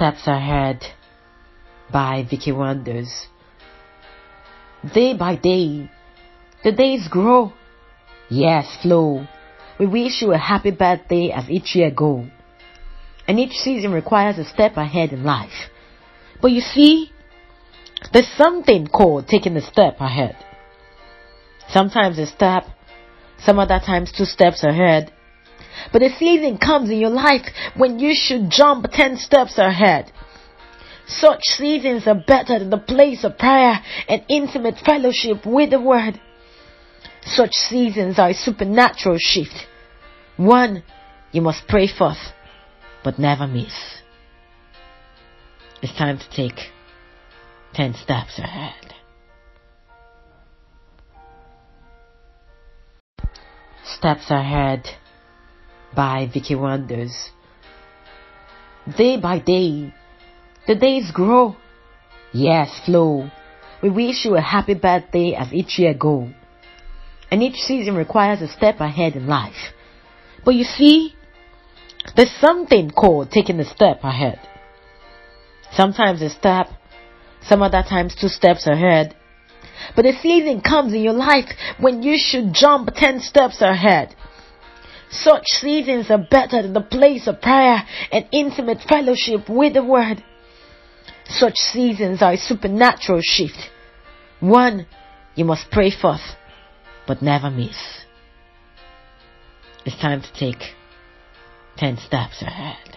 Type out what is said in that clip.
Steps Ahead by Vicky Wonders. Day by day, the days grow. Yes, flow. We wish you a happy birthday as each year go. And each season requires a step ahead in life. But you see, there's something called taking a step ahead. Sometimes a step, some other times two steps ahead. But a season comes in your life when you should jump 10 steps ahead. Such seasons are better than the place of prayer and intimate fellowship with the Word. Such seasons are a supernatural shift. One you must pray forth, but never miss. It's time to take 10 steps ahead. Steps Ahead by Vicky Wonders. Day by day, the days grow. Yes, flow. We wish you a happy birthday as each year go. And each season requires a step ahead in life. But you see, there's something called taking a step ahead. Sometimes a step, some other times two steps ahead. But a season comes in your life when you should jump 10 steps ahead. Such seasons are better than the place of prayer and intimate fellowship with the Word. Such seasons are a supernatural shift. One you must pray forth, but never miss. It's time to take 10 steps ahead.